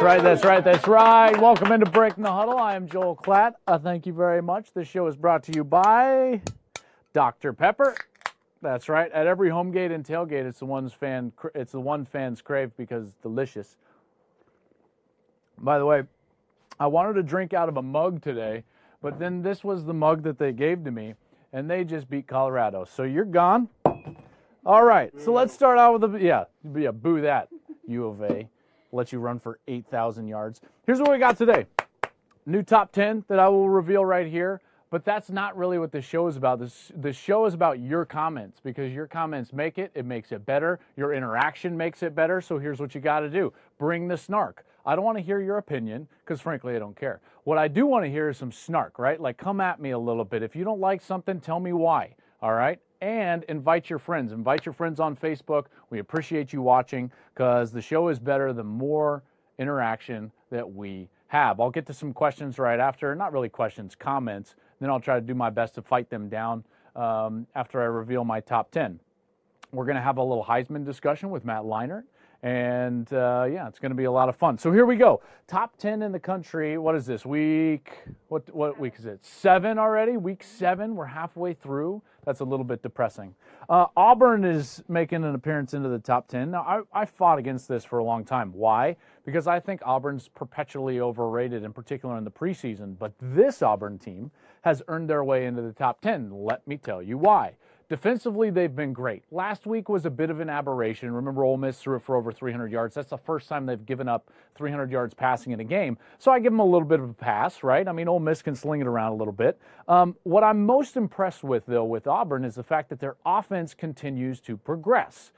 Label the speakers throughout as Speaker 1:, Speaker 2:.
Speaker 1: That's right, that's right, that's right. Welcome into Breaking the Huddle. I am Joel Klatt. Uh, thank you very much. This show is brought to you by Dr. Pepper. That's right. At every home gate and tailgate, it's the one's fan. It's the one fans crave because it's delicious. By the way, I wanted to drink out of a mug today, but then this was the mug that they gave to me, and they just beat Colorado. So you're gone. All right. So let's start out with the yeah, yeah, boo that U of A. Let you run for 8,000 yards. Here's what we got today. New top 10 that I will reveal right here. But that's not really what the show is about. This the show is about your comments because your comments make it, it makes it better. Your interaction makes it better. So here's what you got to do. Bring the snark. I don't want to hear your opinion because frankly I don't care. What I do want to hear is some snark, right? Like come at me a little bit. If you don't like something, tell me why. All right? And invite your friends. Invite your friends on Facebook. We appreciate you watching because the show is better the more interaction that we have. I'll get to some questions right after. Not really questions, comments then I'll try to do my best to fight them down um, after I reveal my top 10. We're going to have a little Heisman discussion with Matt Leinart. And uh, yeah, it's going to be a lot of fun. So here we go. Top 10 in the country. What is this week? What, what week is it? Seven already? Week seven. We're halfway through. That's a little bit depressing. Uh, Auburn is making an appearance into the top 10. Now, I, I fought against this for a long time. Why? Because I think Auburn's perpetually overrated, in particular in the preseason. But this Auburn team has earned their way into the top 10. Let me tell you why. Defensively, they've been great. Last week was a bit of an aberration. Remember, Ole Miss threw it for over 300 yards. That's the first time they've given up 300 yards passing in a game. So I give them a little bit of a pass, right? I mean, Ole Miss can sling it around a little bit. Um, what I'm most impressed with, though, with Auburn is the fact that their offense continues to progress.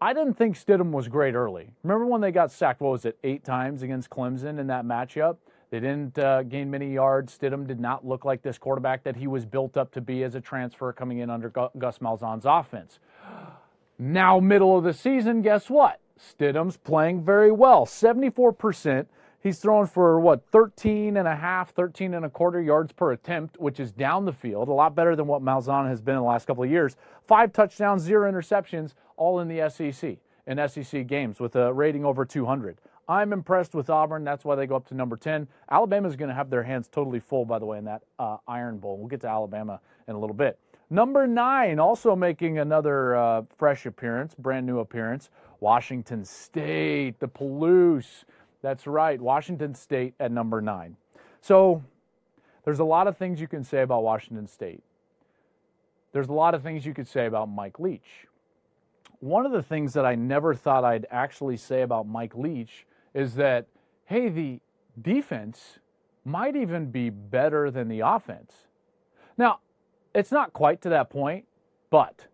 Speaker 1: I didn't think Stidham was great early. Remember when they got sacked, what was it, eight times against Clemson in that matchup? They didn't uh, gain many yards. Stidham did not look like this quarterback that he was built up to be as a transfer coming in under Gus Malzahn's offense. Now, middle of the season, guess what? Stidham's playing very well. 74%. He's throwing for what, 13 and a half, 13 and a quarter yards per attempt, which is down the field, a lot better than what Malzahn has been in the last couple of years. Five touchdowns, zero interceptions, all in the SEC, in SEC games with a rating over 200. I'm impressed with Auburn. That's why they go up to number 10. Alabama's going to have their hands totally full, by the way, in that uh, Iron Bowl. We'll get to Alabama in a little bit. Number nine, also making another uh, fresh appearance, brand new appearance, Washington State, the Palouse. That's right, Washington State at number nine. So there's a lot of things you can say about Washington State. There's a lot of things you could say about Mike Leach. One of the things that I never thought I'd actually say about Mike Leach is that, hey, the defense might even be better than the offense. Now, it's not quite to that point, but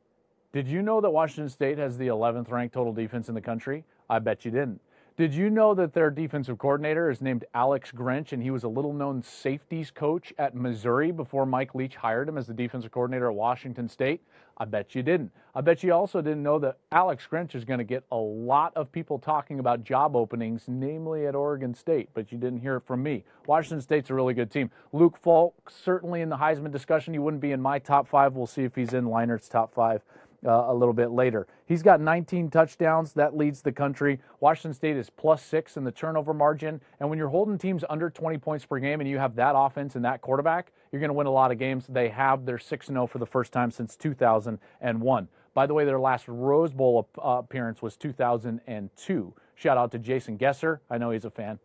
Speaker 1: did you know that Washington State has the 11th ranked total defense in the country? I bet you didn't. Did you know that their defensive coordinator is named Alex Grinch and he was a little known safeties coach at Missouri before Mike Leach hired him as the defensive coordinator at Washington State? I bet you didn't. I bet you also didn't know that Alex Grinch is going to get a lot of people talking about job openings, namely at Oregon State, but you didn't hear it from me. Washington State's a really good team. Luke Falk, certainly in the Heisman discussion, he wouldn't be in my top five. We'll see if he's in Leinart's top five uh, a little bit later. He's got 19 touchdowns. That leads the country. Washington State is plus six in the turnover margin. And when you're holding teams under 20 points per game and you have that offense and that quarterback, you're going to win a lot of games. They have their 6 0 for the first time since 2001. By the way, their last Rose Bowl uh, appearance was 2002. Shout out to Jason Gesser. I know he's a fan.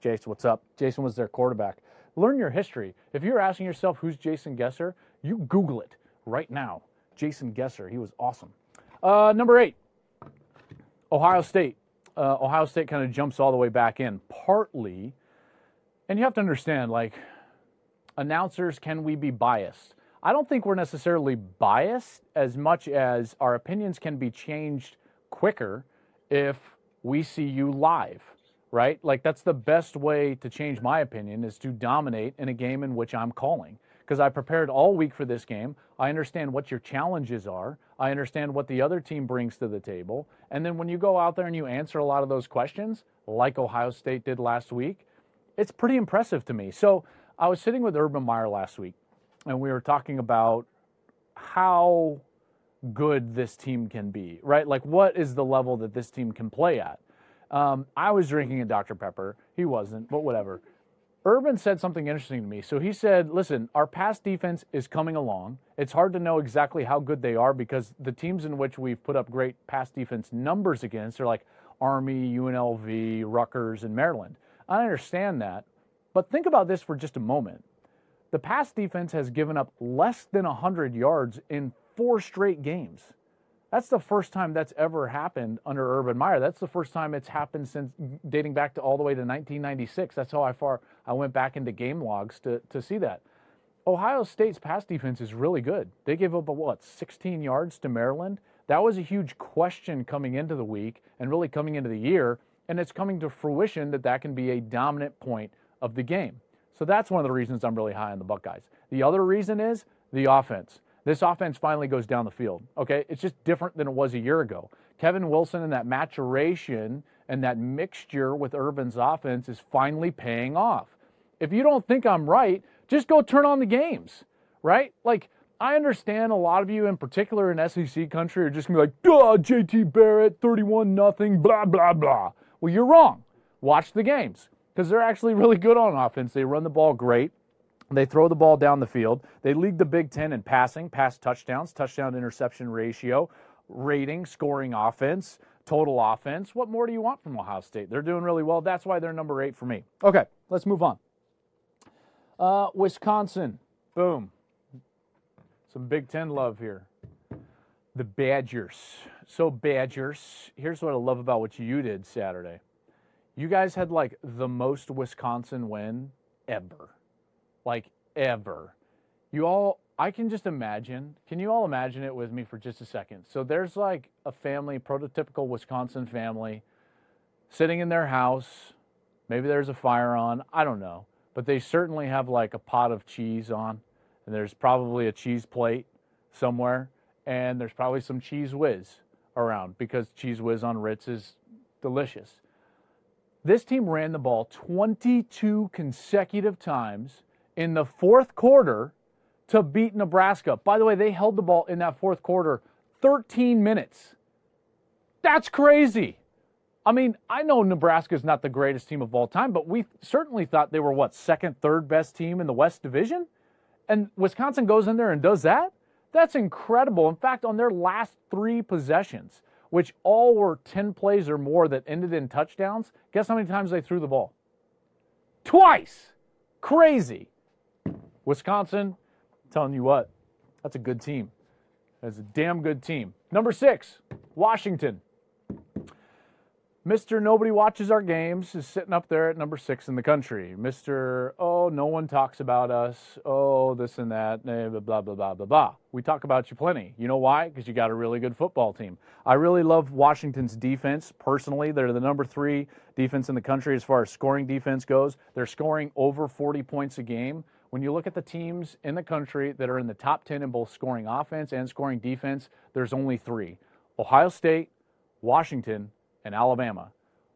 Speaker 1: Jason, what's up? Jason was their quarterback. Learn your history. If you're asking yourself who's Jason Gesser, you Google it right now. Jason Gesser, he was awesome. Uh, number eight, Ohio State. Uh, Ohio State kind of jumps all the way back in, partly, and you have to understand, like, announcers, can we be biased? I don't think we're necessarily biased as much as our opinions can be changed quicker if we see you live, right? Like that's the best way to change my opinion is to dominate in a game in which I'm calling because I prepared all week for this game. I understand what your challenges are. I understand what the other team brings to the table. And then when you go out there and you answer a lot of those questions, like Ohio State did last week, it's pretty impressive to me. So I was sitting with Urban Meyer last week and we were talking about how good this team can be, right? Like, what is the level that this team can play at? Um, I was drinking a Dr. Pepper. He wasn't, but whatever. Urban said something interesting to me. So he said, listen, our pass defense is coming along. It's hard to know exactly how good they are because the teams in which we've put up great pass defense numbers against are like Army, UNLV, Rutgers, and Maryland. I understand that. But think about this for just a moment. The pass defense has given up less than 100 yards in four straight games. That's the first time that's ever happened under Urban Meyer. That's the first time it's happened since dating back to all the way to 1996. That's how far I went back into game logs to, to see that. Ohio State's pass defense is really good. They gave up what 16 yards to Maryland. That was a huge question coming into the week and really coming into the year, and it's coming to fruition that that can be a dominant point of the game. So that's one of the reasons I'm really high on the Buckeyes. The other reason is the offense. This offense finally goes down the field. Okay, it's just different than it was a year ago. Kevin Wilson and that maturation and that mixture with Urban's offense is finally paying off. If you don't think I'm right, just go turn on the games, right? Like, I understand a lot of you in particular in SEC country are just gonna be like, duh, JT Barrett, 31 nothing, blah, blah, blah. Well, you're wrong. Watch the games because they're actually really good on offense. They run the ball great. They throw the ball down the field. They lead the Big Ten in passing, pass touchdowns, touchdown interception ratio, rating, scoring offense, total offense. What more do you want from Ohio State? They're doing really well. That's why they're number eight for me. Okay, let's move on. Uh, Wisconsin, boom. Some Big Ten love here. The Badgers. So, Badgers, here's what I love about what you did Saturday. You guys had like the most Wisconsin win ever. Like ever. You all I can just imagine. Can you all imagine it with me for just a second? So there's like a family, prototypical Wisconsin family sitting in their house. Maybe there's a fire on, I don't know. But they certainly have like a pot of cheese on and there's probably a cheese plate somewhere and there's probably some Cheez Whiz around because Cheez Whiz on Ritz is delicious. This team ran the ball 22 consecutive times in the fourth quarter to beat Nebraska. By the way, they held the ball in that fourth quarter 13 minutes. That's crazy. I mean, I know Nebraska is not the greatest team of all time, but we certainly thought they were what, second, third best team in the West Division? And Wisconsin goes in there and does that? That's incredible. In fact, on their last three possessions, which all were 10 plays or more that ended in touchdowns, guess how many times they threw the ball? Twice. Crazy. Wisconsin, telling you what, that's a good team. That's a damn good team. Number six, Washington. Mr. Nobody Watches Our Games is sitting up there at number six in the country. Mr. Oh, no one talks about us. Oh, this and that. Eh, blah, blah, blah, blah, blah, blah. We talk about you plenty. You know why? Because you got a really good football team. I really love Washington's defense. Personally, they're the number three defense in the country as far as scoring defense goes. They're scoring over 40 points a game. When you look at the teams in the country that are in the top 10 in both scoring offense and scoring defense, there's only three Ohio State, Washington, and Alabama.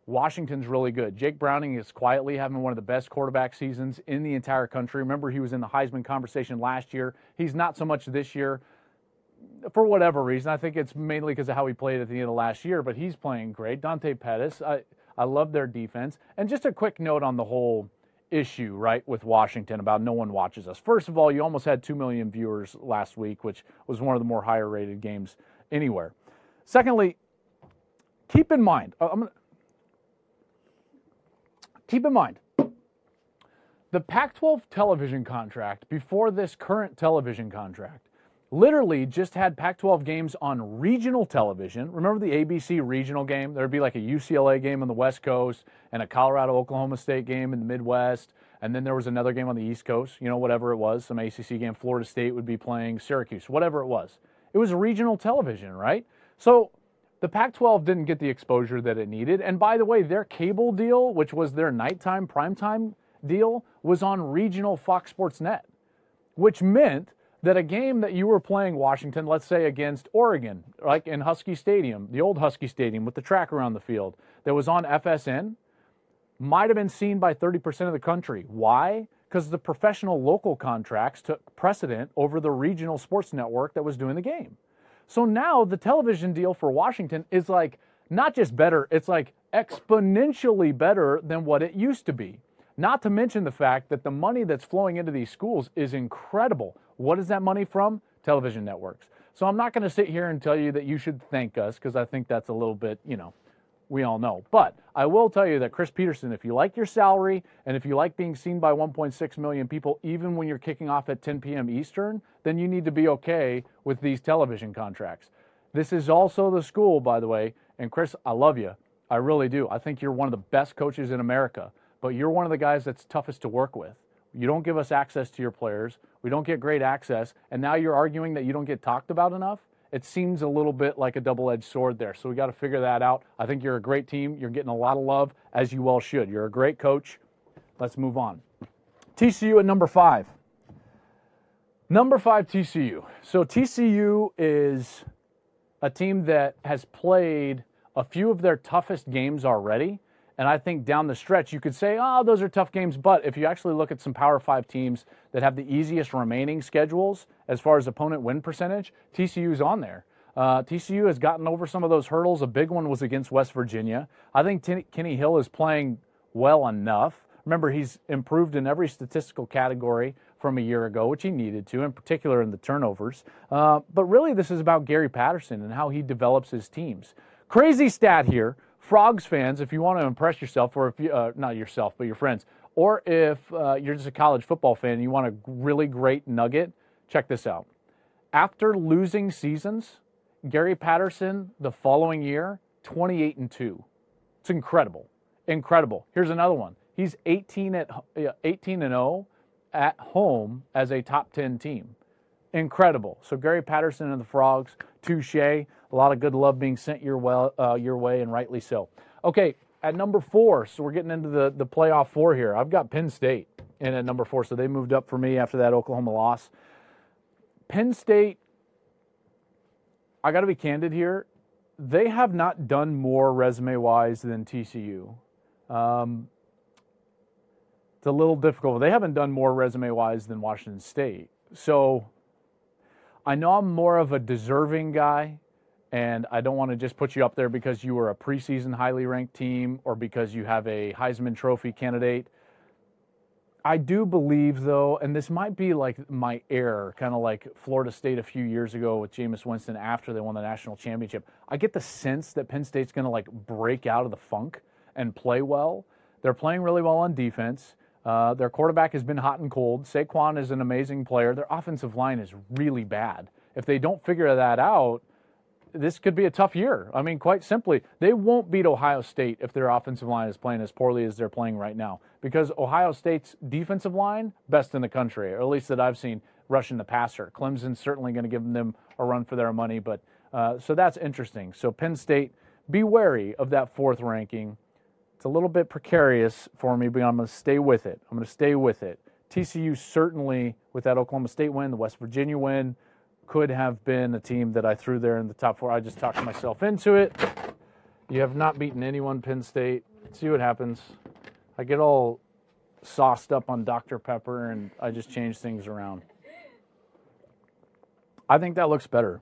Speaker 1: Washington's really good. Jake Browning is quietly having one of the best quarterback seasons in the entire country. Remember, he was in the Heisman conversation last year. He's not so much this year. for whatever reason. I think it's mainly because of how he played at the end of last year, but he's playing great. Dante Pettis, I, I love their defense. And just a quick note on the whole issue, right, with Washington about no one watches us. First of all, you almost had 2 million viewers last week, which was one of the more higher rated games anywhere. Secondly, keep in mind, uh, gonna, keep in mind, the Pac 12 television contract before this current television contract literally just had Pac 12 games on regional television. Remember the ABC regional game? There'd be like a UCLA game on the West Coast and a Colorado Oklahoma State game in the Midwest. And then there was another game on the East Coast, you know, whatever it was, some ACC game. Florida State would be playing Syracuse, whatever it was. It was regional television, right? So the Pac 12 didn't get the exposure that it needed. And by the way, their cable deal, which was their nighttime, primetime deal, was on regional Fox Sports Net, which meant that a game that you were playing Washington, let's say against Oregon, like in Husky Stadium, the old Husky Stadium with the track around the field, that was on FSN, might have been seen by 30% of the country. Why? Because the professional local contracts took precedent over the regional sports network that was doing the game. So now the television deal for Washington is like not just better, it's like exponentially better than what it used to be. Not to mention the fact that the money that's flowing into these schools is incredible. What is that money from? Television networks. So I'm not going to sit here and tell you that you should thank us because I think that's a little bit, you know, we all know. But I will tell you that Chris Petersen, if you like your salary and if you like being seen by 1.6 million people, even when you're kicking off at 10 p.m. Eastern, then you need to be okay with these television contracts. This is also the school, by the way. And Chris, I love you. I really do. I think you're one of the best coaches in America, but you're one of the guys that's toughest to work with. You don't give us access to your players. We don't get great access. And now you're arguing that you don't get talked about enough. It seems a little bit like a double edged sword there. So we got to figure that out. I think you're a great team. You're getting a lot of love, as you well should. You're a great coach. Let's move on. TCU at number five. Number five, TCU. So TCU is a team that has played a few of their toughest games already. And I think down the stretch, you could say, oh, those are tough games. But if you actually look at some Power Five teams that have the easiest remaining schedules as far as opponent win percentage, TCU's on there. Uh, TCU has gotten over some of those hurdles. A big one was against West Virginia. I think T- Kenny Hill is playing well enough. Remember, he's improved in every statistical category from a year ago, which he needed to, in particular in the turnovers. Uh, but really, this is about Gary Patterson and how he develops his teams. Crazy stat here Frogs fans, if you want to impress yourself, or if you, uh, not yourself, but your friends, or if uh, you're just a college football fan and you want a really great nugget, check this out. After losing seasons, Gary Patterson the following year, 28 and 2. It's incredible. Incredible. Here's another one. He's 18 at 18 and 0 at home as a top 10 team. Incredible. So Gary Patterson and the Frogs, touche. A lot of good love being sent your, well, uh, your way, and rightly so. Okay, at number four, so we're getting into the, the playoff four here. I've got Penn State in at number four, so they moved up for me after that Oklahoma loss. Penn State, I got to be candid here. They have not done more resume wise than TCU. Um, it's a little difficult. They haven't done more resume wise than Washington State. So I know I'm more of a deserving guy and I don't want to just put you up there because you were a preseason highly ranked team or because you have a Heisman Trophy candidate. I do believe, though, and this might be like my error, kind of like Florida State a few years ago with Jameis Winston after they won the national championship. I get the sense that Penn State's going to like break out of the funk and play well. They're playing really well on defense. Uh, their quarterback has been hot and cold. Saquon is an amazing player. Their offensive line is really bad. If they don't figure that out, this could be a tough year. I mean, quite simply, they won't beat Ohio State if their offensive line is playing as poorly as they're playing right now. Because Ohio State's defensive line, best in the country, or at least that I've seen, rushing the passer. Clemson's certainly going to give them a run for their money. But uh, so that's interesting. So Penn State, be wary of that fourth ranking. It's a little bit precarious for me, but I'm going to stay with it. I'm going to stay with it. TCU certainly, with that Oklahoma State win, the West Virginia win, could have been a team that I threw there in the top four. I just talked myself into it. You have not beaten anyone, Penn State. See what happens. I get all sauced up on Dr. Pepper and I just change things around. I think that looks better.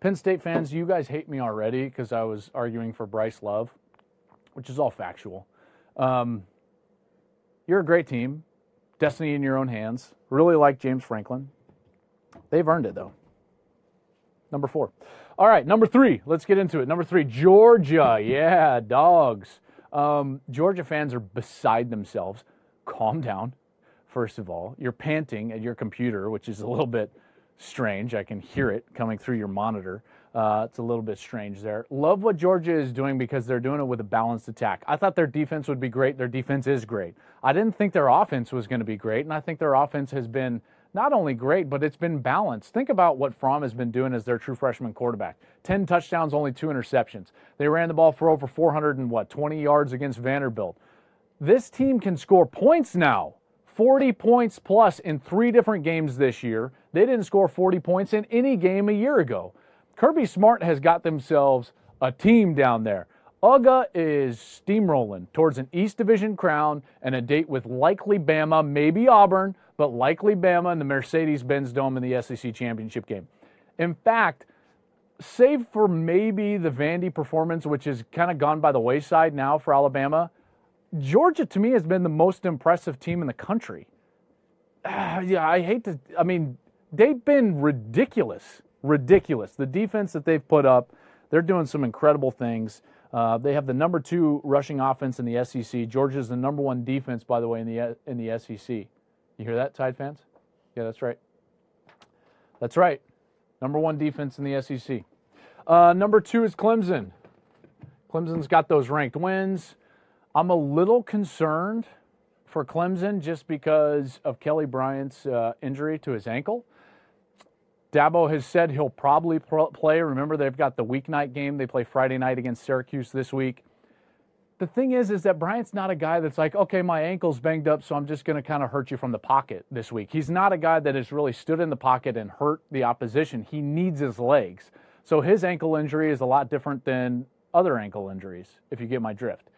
Speaker 1: Penn State fans, you guys hate me already because I was arguing for Bryce Love, which is all factual. Um, you're a great team, destiny in your own hands. Really like James Franklin. They've earned it though. Number four. All right, number three. Let's get into it. Number three, Georgia. Yeah, dogs. Um, Georgia fans are beside themselves. Calm down, first of all. You're panting at your computer, which is a little bit strange. I can hear it coming through your monitor. Uh, it's a little bit strange there. Love what Georgia is doing because they're doing it with a balanced attack. I thought their defense would be great. Their defense is great. I didn't think their offense was going to be great, and I think their offense has been not only great, but it's been balanced. Think about what Fromm has been doing as their true freshman quarterback. 10 touchdowns, only two interceptions. They ran the ball for over 400 and what, 20 yards against Vanderbilt. This team can score points now. 40 points plus in three different games this year. They didn't score 40 points in any game a year ago. Kirby Smart has got themselves a team down there. UGA is steamrolling towards an East Division crown and a date with likely Bama, maybe Auburn, but likely Bama in the Mercedes Benz Dome in the SEC championship game. In fact, save for maybe the Vandy performance, which has kind of gone by the wayside now for Alabama, Georgia to me has been the most impressive team in the country. Uh, yeah, I hate to, I mean, they've been ridiculous, ridiculous. The defense that they've put up, they're doing some incredible things. Uh, they have the number two rushing offense in the SEC. Georgia's the number one defense, by the way, in the in the SEC. You hear that, Tide fans? Yeah, that's right. That's right. Number one defense in the SEC. Uh, number two is Clemson. Clemson's got those ranked wins. I'm a little concerned for Clemson just because of Kelly Bryant's uh, injury to his ankle. Dabo has said he'll probably play. Remember, they've got the weeknight game. They play Friday night against Syracuse this week the thing is, is that Bryant's not a guy that's like, okay, my ankle's banged up, so I'm just going to kind of hurt you from the pocket this week. He's not a guy that has really stood in the pocket and hurt the opposition. He needs his legs. So his ankle injury is a lot different than other ankle injuries, if you get my drift.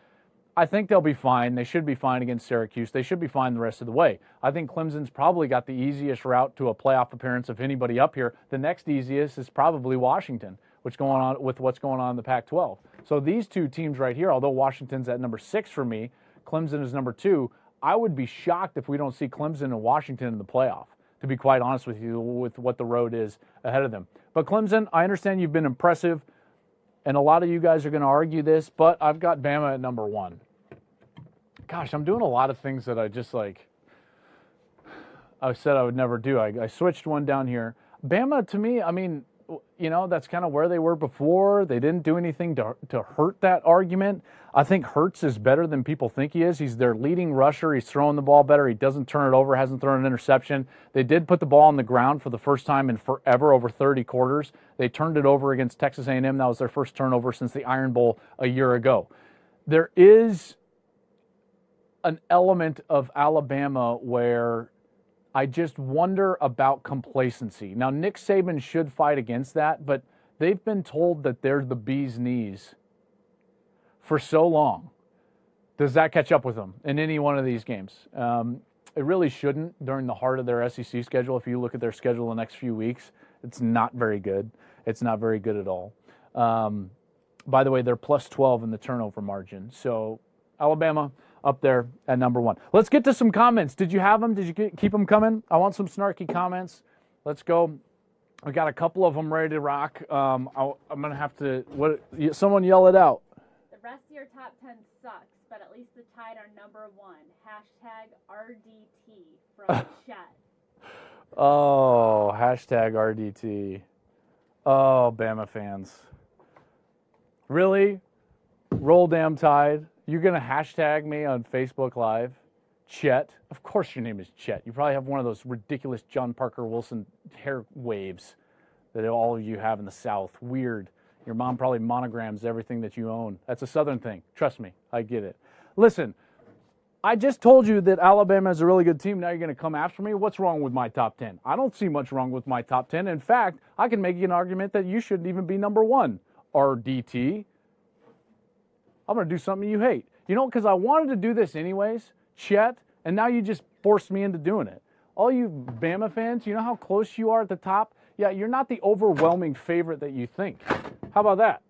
Speaker 1: I think they'll be fine. They should be fine against Syracuse. They should be fine the rest of the way. I think Clemson's probably got the easiest route to a playoff appearance of anybody up here. The next easiest is probably Washington what's going on with what's going on in the Pac-12. So these two teams right here, although Washington's at number six for me, Clemson is number two. I would be shocked if we don't see Clemson and Washington in the playoff. To be quite honest with you, with what the road is ahead of them. But Clemson, I understand you've been impressive, and a lot of you guys are going to argue this, but I've got Bama at number one. Gosh, I'm doing a lot of things that I just like. I said I would never do. I, I switched one down here. Bama, to me, I mean, you know, that's kind of where they were before. They didn't do anything to, to hurt that argument. I think Hurts is better than people think he is. He's their leading rusher. He's throwing the ball better. He doesn't turn it over, hasn't thrown an interception. They did put the ball on the ground for the first time in forever, over 30 quarters. They turned it over against Texas A&M. That was their first turnover since the Iron Bowl a year ago. There is an element of Alabama where I just wonder about complacency. Now, Nick Saban should fight against that, but they've been told that they're the bee's knees for so long. Does that catch up with them in any one of these games? Um, it really shouldn't during the heart of their SEC schedule. If you look at their schedule the next few weeks, it's not very good. It's not very good at all. Um, by the way, they're plus 12 in the turnover margin. So, Alabama, up there at number one. Let's get to some comments. Did you have them? Did you get, keep them coming? I want some snarky comments. Let's go. We got a couple of them ready to rock. Um, I, am gonna have to. What? Someone yell it out.
Speaker 2: The rest of your top ten sucks, but at least the Tide are number one. Hashtag RDT from Chet.
Speaker 1: Oh, hashtag RDT. Oh, Bama fans. Really? Roll damn Tide. You're going to hashtag me on Facebook Live, Chet. Of course, your name is Chet. You probably have one of those ridiculous John Parker Wilson hair waves that all of you have in the South. Weird. Your mom probably monograms everything that you own. That's a Southern thing. Trust me, I get it. Listen, I just told you that Alabama is a really good team. Now you're going to come after me. What's wrong with my top 10? I don't see much wrong with my top 10. In fact, I can make an argument that you shouldn't even be number one. RDT, I'm going to do something you hate. You know, because I wanted to do this anyways, Chet, and now you just forced me into doing it. All you Bama fans, you know how close you are at the top? Yeah, you're not the overwhelming favorite that you think. How about that?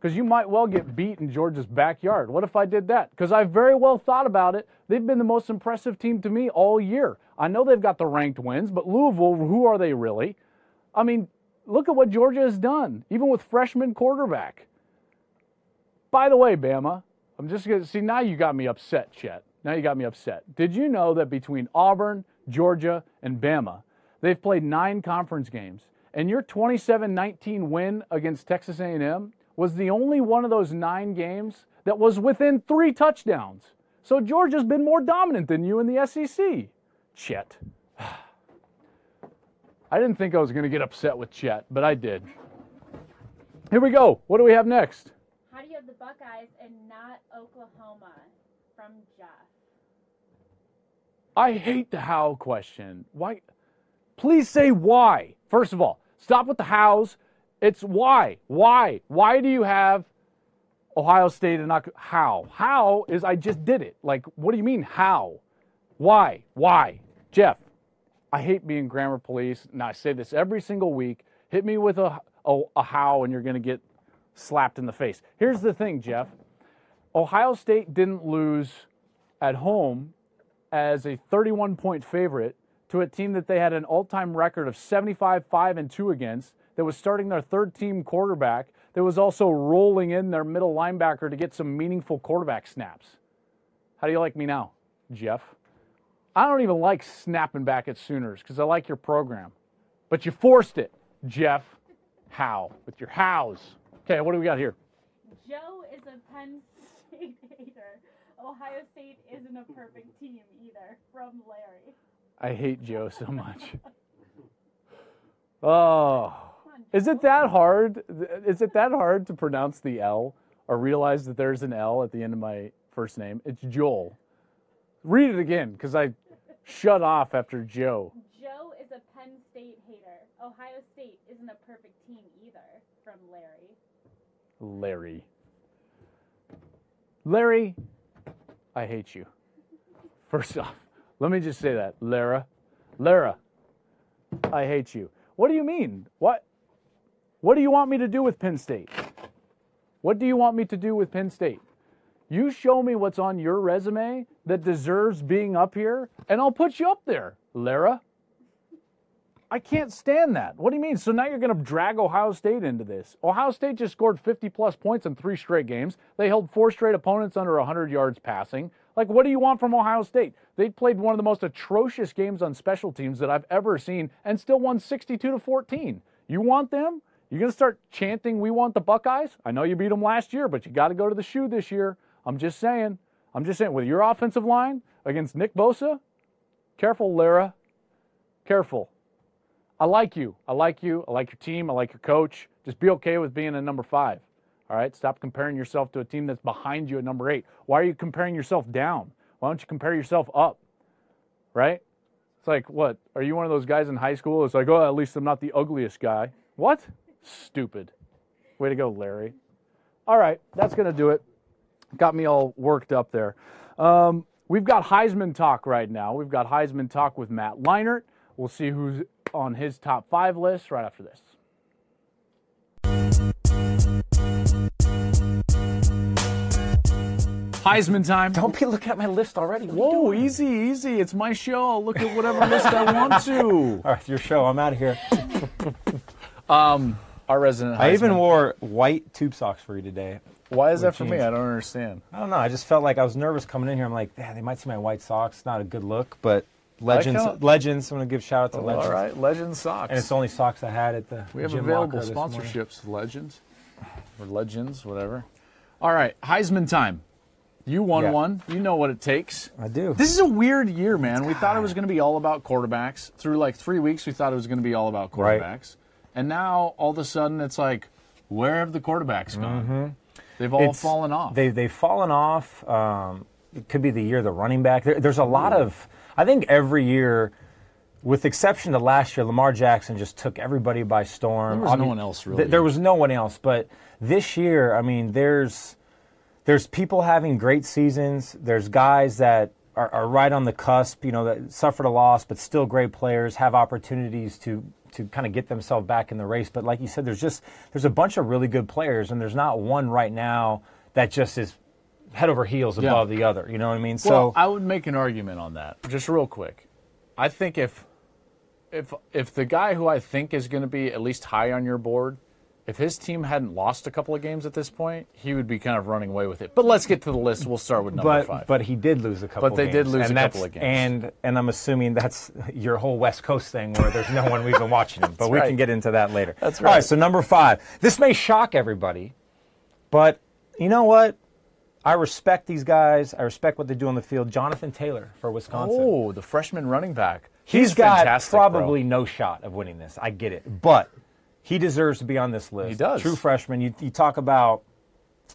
Speaker 1: Because you might well get beat in Georgia's backyard. What if I did that? Because I very well thought about it. They've been the most impressive team to me all year. I know they've got the ranked wins, but Louisville, who are they really? I mean, look at what Georgia has done, even with freshman quarterback. By the way, Bama, I'm just going to see now you got me upset, Chet. Now you got me upset. Did you know that between Auburn, Georgia, and Bama, they've played nine conference games, and your 27-19 win against Texas A&M was the only one of those nine games that was within three touchdowns. So Georgia's been more dominant than you in the SEC. Chet. I didn't think I was going to get upset with Chet, but I did. Here we go. What do we have next?
Speaker 2: How do you have the Buckeyes and not Oklahoma? From Jeff.
Speaker 1: I hate the how question. Why? Please say why. First of all, stop with the hows. It's why. Why? Why do you have Ohio State and not how? How is I just did it. Like, what do you mean how? Why? Why? Jeff, I hate being grammar police. And I say this every single week. Hit me with a, a, a how, and you're going to get slapped in the face. Here's the thing, Jeff. Ohio State didn't lose at home as a 31 point favorite to a team that they had an all time record of 75 5 and 2 against, that was starting their third team quarterback, that was also rolling in their middle linebacker to get some meaningful quarterback snaps. How do you like me now, Jeff? I don't even like snapping back at Sooners because I like your program. But you forced it, Jeff. How? With your hows. Okay, what do we got here?
Speaker 2: Joe is a Penn State hater. Ohio State isn't a perfect team either. From Larry.
Speaker 1: I hate Joe so much. Oh, is it that hard? Is it that hard to pronounce the L or realize that there's an L at the end of my first name? It's Joel. Read it again because I shut off after Joe.
Speaker 2: Joe is a Penn State hater. Ohio State isn't a perfect team either. From Larry.
Speaker 1: Larry. Larry, I hate you. First off, let me just say that. Lara, Lara, I hate you. What do you mean? What? What do you want me to do with Penn State? What do you want me to do with Penn State? You show me what's on your resume that deserves being up here, and I'll put you up there, Lara. I can't stand that. What do you mean? So now you're going to drag Ohio State into this. Ohio State just scored 50 plus points in three straight games. They held four straight opponents under 100 yards passing. Like, what do you want from Ohio State? They played one of the most atrocious games on special teams that I've ever seen and still won 62 to 14. You want them? You're going to start chanting, We want the Buckeyes? I know you beat them last year, but you got to go to the shoe this year. I'm just saying. I'm just saying, with your offensive line against Nick Bosa, careful, Lara. Careful. I like you. I like you. I like your team. I like your coach. Just be okay with being a number five. All right. Stop comparing yourself to a team that's behind you at number eight. Why are you comparing yourself down? Why don't you compare yourself up? Right? It's like, what? Are you one of those guys in high school? It's like, oh, at least I'm not the ugliest guy. What? Stupid. Way to go, Larry. All right. That's going to do it. Got me all worked up there. Um, we've got Heisman talk right now. We've got Heisman talk with Matt Leinart. We'll see who's on his top five list right after this. Heisman time.
Speaker 3: Don't be looking at my list already. What
Speaker 1: Whoa, easy, easy. It's my show. I'll look at whatever list I want to.
Speaker 3: All right, your show. I'm out of here.
Speaker 1: Um, our resident.
Speaker 3: I even wore white tube socks for you today.
Speaker 1: Why is that for me? I don't understand.
Speaker 3: I don't know. I just felt like I was nervous coming in here. I'm like, they might see my white socks. Not a good look, but legends. legends. I'm gonna give shout out to
Speaker 1: All
Speaker 3: legends.
Speaker 1: All right, Legends socks.
Speaker 3: And it's the only socks I had at the.
Speaker 1: we have available sponsorships. Legends or Legends, whatever. All right, Heisman time. You won
Speaker 3: Yeah.
Speaker 1: one. You know what it takes.
Speaker 3: I do.
Speaker 1: This is a weird year, man. We thought it was going to be all about quarterbacks. Through like three weeks, we thought it was going to be all about quarterbacks. Right. And now, all of a sudden, it's like, where have the quarterbacks gone? They've all
Speaker 3: It's-
Speaker 1: fallen off.
Speaker 3: They they've fallen off. Um, it could be the year of the running back. There, there's a lot of. I think every year, with exception to last year, Lamar Jackson just took everybody by storm.
Speaker 1: There was no one else, really.
Speaker 3: th- there was no one else, but this year, I mean, there's there's people having great seasons. There's guys that are, are right on the cusp, you know, that suffered a loss but still great players, have opportunities to to kind of get themselves back in the race. But like you said, there's just there's a bunch of really good players, and there's not one right now that just is head over heels
Speaker 1: Yeah.
Speaker 3: above the other. You know what I mean? So
Speaker 1: I would make an argument on that, just real quick. I think if if if the guy who I think is going to be at least high on your board, if his team hadn't lost a couple of games at this point, he would be kind of running away with it. But let's get to the list. We'll start with number
Speaker 3: but
Speaker 1: five.
Speaker 3: but he did lose a couple.
Speaker 1: But they
Speaker 3: games,
Speaker 1: did lose
Speaker 3: and
Speaker 1: a couple of games.
Speaker 3: and and I'm assuming that's your whole West Coast thing where there's no one we've been watching him. But we
Speaker 1: right.
Speaker 3: can get into that later.
Speaker 1: That's
Speaker 3: All right.
Speaker 1: right.
Speaker 3: So number five. This may shock everybody, but you know what? I respect these guys. I respect what they do on the field. Jonathan Taylor for Wisconsin.
Speaker 1: oh, the freshman running back.
Speaker 3: He's
Speaker 1: He's
Speaker 3: got
Speaker 1: fantastic, bro.
Speaker 3: probably no shot of winning this. I get it, but he deserves to be on this list.
Speaker 1: He does.
Speaker 3: True freshman. You, you talk about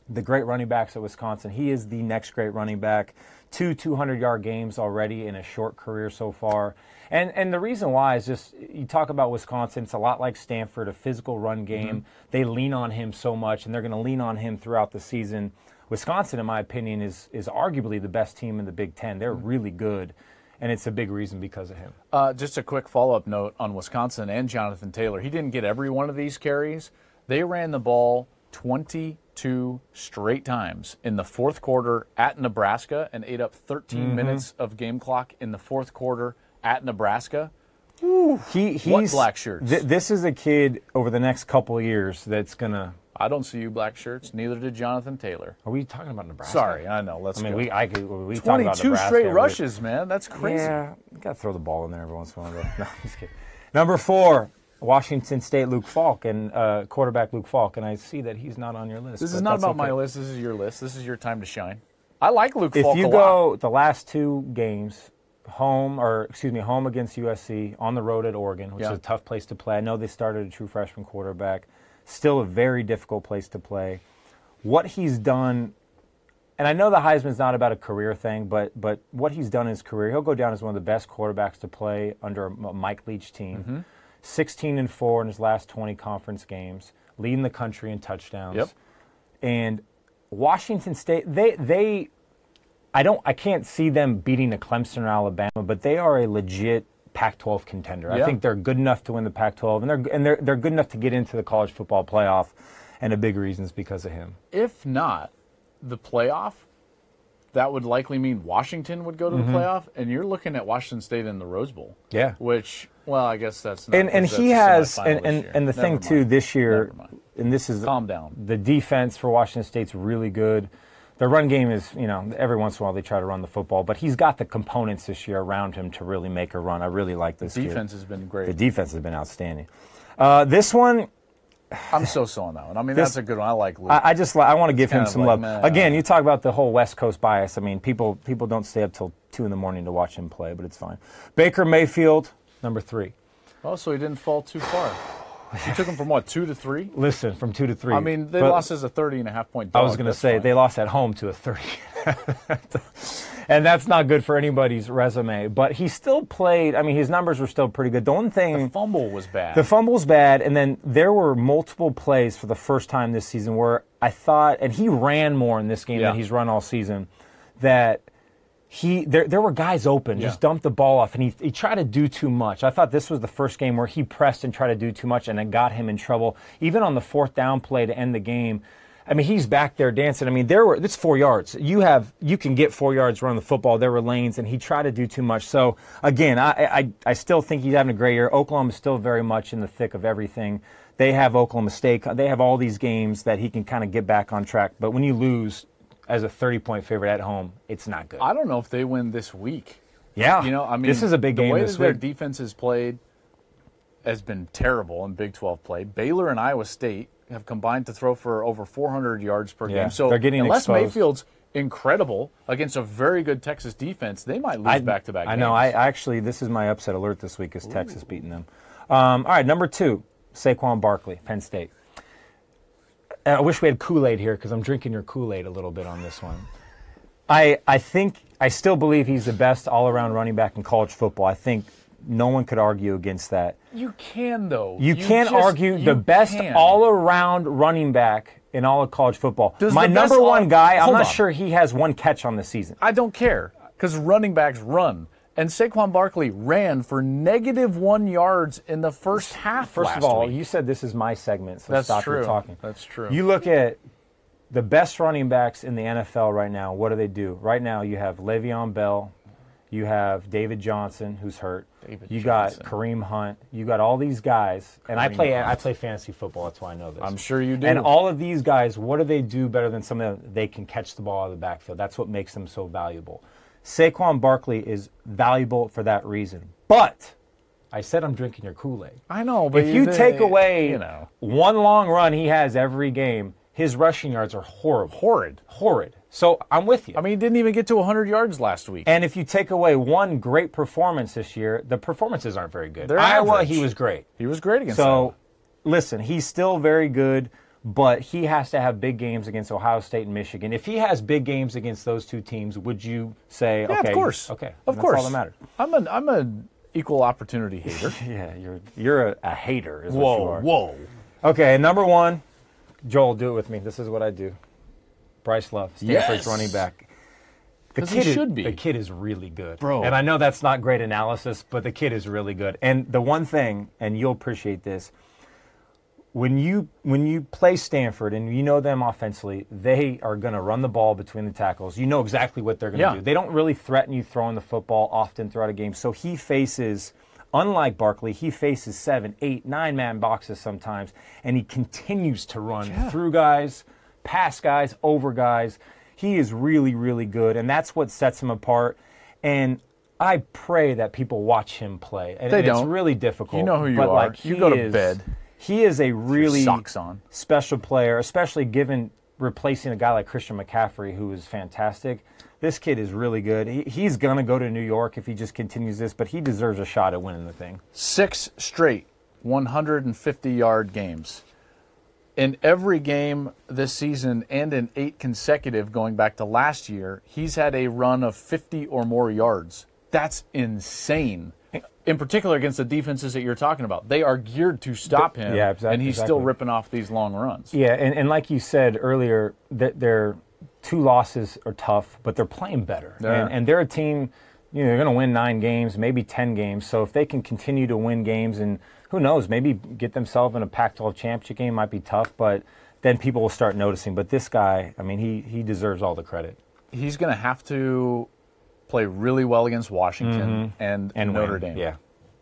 Speaker 3: the great running backs at Wisconsin. He is the next great running back. Two 200 yard games already in a short career so far. And and the reason why is just you talk about Wisconsin. It's a lot like Stanford, a physical run game.
Speaker 1: Mm-hmm.
Speaker 3: They lean on him so much, and they're going to lean on him throughout the season. Wisconsin, in my opinion, is is arguably the best team in the Big Ten. They're
Speaker 1: Mm-hmm.
Speaker 3: really good, and it's a big reason because of him.
Speaker 1: Uh, just a quick follow up note on Wisconsin and Jonathan Taylor. He didn't get every one of these carries. They ran the ball 22 straight times in the fourth quarter at Nebraska and ate up 13
Speaker 3: Mm-hmm.
Speaker 1: minutes of game clock in the fourth quarter at Nebraska.
Speaker 3: He he's
Speaker 1: What black shirts?
Speaker 3: th- this is a kid over the next couple of years that's gonna.
Speaker 1: I don't see you black shirts. Neither did Jonathan Taylor.
Speaker 3: Are we talking about Nebraska?
Speaker 1: Sorry, I know. Let's
Speaker 3: I mean,
Speaker 1: go.
Speaker 3: we I could we talk about
Speaker 1: 22
Speaker 3: Nebraska,
Speaker 1: straight
Speaker 3: we-
Speaker 1: rushes, man. That's crazy.
Speaker 3: Yeah, you gotta throw the ball in there every once in a while. No, I'm just kidding. Number four, Washington State Luke Falk and uh, quarterback Luke Falk, and I see that he's not on your list.
Speaker 1: This is not about my list. This is your list. This is your time to shine. I like Luke
Speaker 3: If
Speaker 1: Falk
Speaker 3: you
Speaker 1: a lot.
Speaker 3: go the last two games, home or excuse me, home against USC, on the road at Oregon, which
Speaker 1: Yeah.
Speaker 3: is a tough place to play. I know they started a true freshman quarterback, still a very difficult place to play. What he's done, and I know the Heisman's not about a career thing, but but what he's done in his career, he'll go down as one of the best quarterbacks to play under a Mike Leach team.
Speaker 1: Mm-hmm.
Speaker 3: 16 and four in his last 20 conference games, leading the country in touchdowns.
Speaker 1: Yep.
Speaker 3: And Washington State, they they I don't I can't see them beating a Clemson or Alabama, but they are a legit Pac-12 contender. I think they're good enough to win the Pac-12 and they're and they're they're good enough to get into the college football playoff and a big reason is because of him.
Speaker 1: if not the playoff, that would likely mean Washington would go to the playoff, and you're looking at Washington State in the Rose Bowl.
Speaker 3: Mm-hmm. Yeah.
Speaker 1: Which, well, I guess that's not.
Speaker 3: And and
Speaker 1: that's
Speaker 3: he has and and, and the thing
Speaker 1: Never
Speaker 3: too this year and this is
Speaker 1: Calm down.
Speaker 3: the defense for Washington State's really good. The run game is, you know, every once in a while they try to run the football, but he's got the components this year around him to really make a run. I really like this kid.
Speaker 1: Defense has been great.
Speaker 3: The defense has been outstanding. Uh, this one,
Speaker 1: I'm so so on that one. I mean,
Speaker 3: This-
Speaker 1: that's a good one. I like Luke.
Speaker 3: I, I just I want to give him some
Speaker 1: like,
Speaker 3: love.
Speaker 1: meh.
Speaker 3: Again, you talk about the whole West Coast bias. I mean, people people don't stay up till two in the morning to watch him play, but it's fine. Baker Mayfield, number three.
Speaker 1: oh, so he didn't fall too far. You took him from what two to three?
Speaker 3: Listen, from two to three.
Speaker 1: I mean, they
Speaker 3: But
Speaker 1: lost as a 30 and a half point
Speaker 3: I was going to say
Speaker 1: fine.
Speaker 3: they lost at home to a thirty, and that's not good for anybody's resume. But he still played. I mean, his numbers were still pretty good. The one thing.
Speaker 1: The fumble was bad.
Speaker 3: The fumble's bad, and then there were multiple plays for the first time this season where I thought, and he ran more in this game
Speaker 1: Yeah.
Speaker 3: than he's run all season, that he there there were guys open, just
Speaker 1: Yeah.
Speaker 3: dumped the ball off, and he he tried to do too much. I thought this was the first game where he pressed and tried to do too much, and it got him in trouble. Even on the fourth down play to end the game. I mean, he's back there dancing. I mean, there were it's four yards. You have you can get four yards running the football. There were lanes, and he tried to do too much. So again, I I, I still think he's having a great year. Oklahoma's still very much in the thick of everything. They have Oklahoma State. They have all these games that he can kind of get back on track. But when you lose as a 30 point favorite at home, it's not good.
Speaker 1: I don't know if they win this week.
Speaker 3: yeah,
Speaker 1: You know, I mean,
Speaker 3: this is a big game.
Speaker 1: the way
Speaker 3: this
Speaker 1: that their defense has played has been terrible in Big 12 play. Baylor and Iowa State have combined to throw for over 400 yards per
Speaker 3: Yeah,
Speaker 1: game. So
Speaker 3: they're getting
Speaker 1: unless
Speaker 3: exposed.
Speaker 1: Mayfield's incredible against a very good Texas defense, they might lose back to back.
Speaker 3: I know. I actually, this is my upset alert this week is Texas beating them. Um, all right, number two, Saquon Barkley, Penn State. I wish we had Kool Aid here because I'm drinking your Kool Aid a little bit on this one. I I think I still believe he's the best all around running back in college football. I think no one could argue against that.
Speaker 1: you can though.
Speaker 3: You, can't
Speaker 1: just-
Speaker 3: argue
Speaker 1: you
Speaker 3: the best all around running back in all of college football.
Speaker 1: Does
Speaker 3: My number one
Speaker 1: all-
Speaker 3: guy, I'm not
Speaker 1: on.
Speaker 3: sure he has one catch on the season.
Speaker 1: I don't care because running backs run. And Saquon Barkley ran for negative one yards in the first half.
Speaker 3: First
Speaker 1: last
Speaker 3: of all,
Speaker 1: week.
Speaker 3: you said this is my segment, so
Speaker 1: That's
Speaker 3: stop
Speaker 1: true.
Speaker 3: your talking.
Speaker 1: That's true.
Speaker 3: You look at the best running backs in the NFL right now. What do they do? Right now, you have Le'Veon Bell, you have David Johnson, who's hurt.
Speaker 1: David
Speaker 3: you
Speaker 1: Johnson.
Speaker 3: got Kareem Hunt. You got all these guys, and I play
Speaker 1: Hunt.
Speaker 3: I play fantasy football. That's why I know this.
Speaker 1: I'm sure you do.
Speaker 3: And all of these guys, what do they do better than some of them? They can catch the ball out of the backfield. That's what makes them so valuable. Saquon Barkley is valuable for that reason. But I said I'm drinking your Kool Aid.
Speaker 1: I know, but
Speaker 3: If you
Speaker 1: they-
Speaker 3: take away
Speaker 1: you know,
Speaker 3: one long run he has every game, his rushing yards are horrible.
Speaker 1: horrid.
Speaker 3: Horrid. So I'm with you.
Speaker 1: I mean, he didn't even get to 100 yards last week.
Speaker 3: and if you take away one great performance this year, the performances aren't very good.
Speaker 1: They're
Speaker 3: Iowa,
Speaker 1: average.
Speaker 3: he was great.
Speaker 1: he was great against
Speaker 3: So,
Speaker 1: Iowa.
Speaker 3: listen, he's still very good, but he has to have big games against Ohio State and Michigan. If he has big games against those two teams, would you say,
Speaker 1: Yeah,
Speaker 3: okay,
Speaker 1: of course.
Speaker 3: okay,
Speaker 1: of
Speaker 3: that's
Speaker 1: course.
Speaker 3: all that matters?
Speaker 1: I'm an I'm an equal opportunity hater.
Speaker 3: Yeah, you're you're a, a hater, is what you
Speaker 1: whoa,
Speaker 3: are.
Speaker 1: whoa.
Speaker 3: Okay, number one, Joel, do it with me. This is what I do. Bryce Love, Stanford's
Speaker 1: Yes.
Speaker 3: running back. The kid is,
Speaker 1: should be.
Speaker 3: The kid is really good,
Speaker 1: Bro.
Speaker 3: And I know that's not great analysis, but the kid is really good. And the one thing, and you'll appreciate this, when you when you play Stanford and you know them offensively, they are going to run the ball between the tackles. You know exactly what they're going to
Speaker 1: Yeah.
Speaker 3: do. They don't really threaten you throwing the football often throughout a game. So he faces, unlike Barkley, he faces seven, eight, nine man boxes sometimes, and he continues to run through guys, pass guys, over guys. He is really, really good, and that's what sets him apart. And I pray that people watch him play. And,
Speaker 1: They
Speaker 3: it's
Speaker 1: don't.
Speaker 3: really difficult.
Speaker 1: You know who you
Speaker 3: but,
Speaker 1: are.
Speaker 3: Like,
Speaker 1: You go to
Speaker 3: is-
Speaker 1: bed.
Speaker 3: He is a really
Speaker 1: socks on.
Speaker 3: special player, especially given replacing a guy like Christian McCaffrey, who is fantastic. This kid is really good. He, he's going to go to New York if he just continues this, but he deserves a shot at winning the thing.
Speaker 1: Six straight 150 yard games. In every game this season and in eight consecutive going back to last year, he's had a run of 50 or more yards. That's insane. In particular against the defenses that you're talking about. They are geared to stop him.
Speaker 3: Yeah, exact-
Speaker 1: And he's still ripping off these long runs.
Speaker 3: Yeah, and, and like you said earlier, that their two losses are tough, but they're playing better.
Speaker 1: Yeah.
Speaker 3: And, and they're a team, you know, they're going to win nine games, maybe 10 games. So if they can continue to win games and who knows, maybe get themselves in a Pac 12 championship game might be tough, but then people will start noticing. But this guy, I mean, he, he deserves all the credit.
Speaker 1: He's going to have to play really well against Washington and,
Speaker 3: Mm-hmm. And
Speaker 1: Notre
Speaker 3: win.
Speaker 1: Dame.
Speaker 3: Yeah.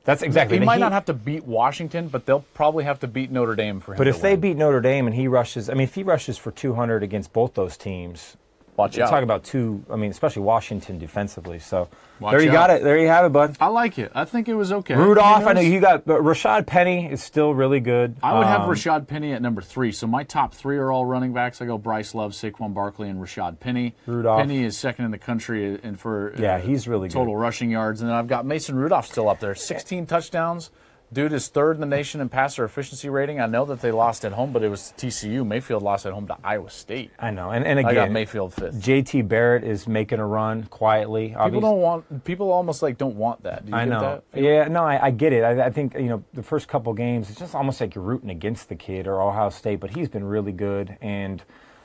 Speaker 3: That's exactly
Speaker 1: He might not have to beat Washington, but they'll probably have to beat Notre Dame for him.
Speaker 3: But if they beat Notre Dame and he rushes, I mean, if he rushes for 200 against both those teams,
Speaker 1: watch
Speaker 3: you're
Speaker 1: out.
Speaker 3: talking about two, I mean, especially Washington defensively. So
Speaker 1: Watch
Speaker 3: there you
Speaker 1: out.
Speaker 3: got it. There you have it, bud.
Speaker 1: I like it. I think it was okay.
Speaker 3: Rudolph, I know you got, but Rashad Penny is still really good.
Speaker 1: I would have
Speaker 3: Um,
Speaker 1: Rashad Penny at number three. So my top three are all running backs. I go Bryce Love, Saquon Barkley, and Rashad Penny.
Speaker 3: Rudolph.
Speaker 1: Penny is second in the country and for
Speaker 3: Yeah,
Speaker 1: uh,
Speaker 3: he's really good.
Speaker 1: total rushing yards. And then I've got Mason Rudolph still up there, 16 touchdowns. Dude is third in the nation in passer efficiency rating. I know that they lost at home, but it was TCU. Mayfield lost at home to Iowa State.
Speaker 3: I know, and, and
Speaker 1: I got
Speaker 3: again,
Speaker 1: Mayfield fifth.
Speaker 3: JT Barrett is making a run quietly.
Speaker 1: People
Speaker 3: obviously.
Speaker 1: don't want. People almost like don't want that. Do you
Speaker 3: I know.
Speaker 1: that?
Speaker 3: Yeah, no, I, I get it. I, I think you know the first couple games, it's just almost like you're rooting against the kid or Ohio State, but he's been really good. And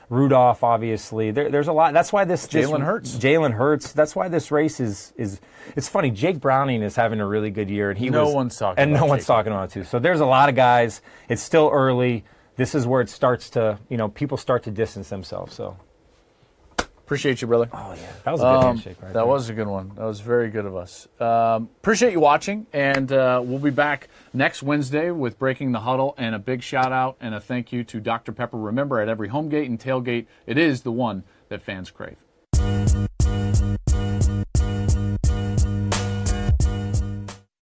Speaker 3: Rudolph, obviously, there, there's a lot. That's why this
Speaker 1: Jalen Hurts.
Speaker 3: Jalen Hurts. That's why this race is is. It's funny. Jake Browning is having a really good year, and he
Speaker 1: No
Speaker 3: was,
Speaker 1: one's talking
Speaker 3: and no one's talking about it too. So there's a lot of guys. It's still early. This is where it starts to you know people start to distance themselves. So
Speaker 1: Appreciate you, brother.
Speaker 3: oh yeah, that was a good
Speaker 1: Um,
Speaker 3: handshake right
Speaker 1: that
Speaker 3: there.
Speaker 1: was a good one. That was very good of us. Um, appreciate you watching, and uh, we'll be back next Wednesday with Breaking the Huddle. And a big shout out and a thank you to Dr. Pepper. Remember, at every home gate and tailgate, it is the one that fans crave.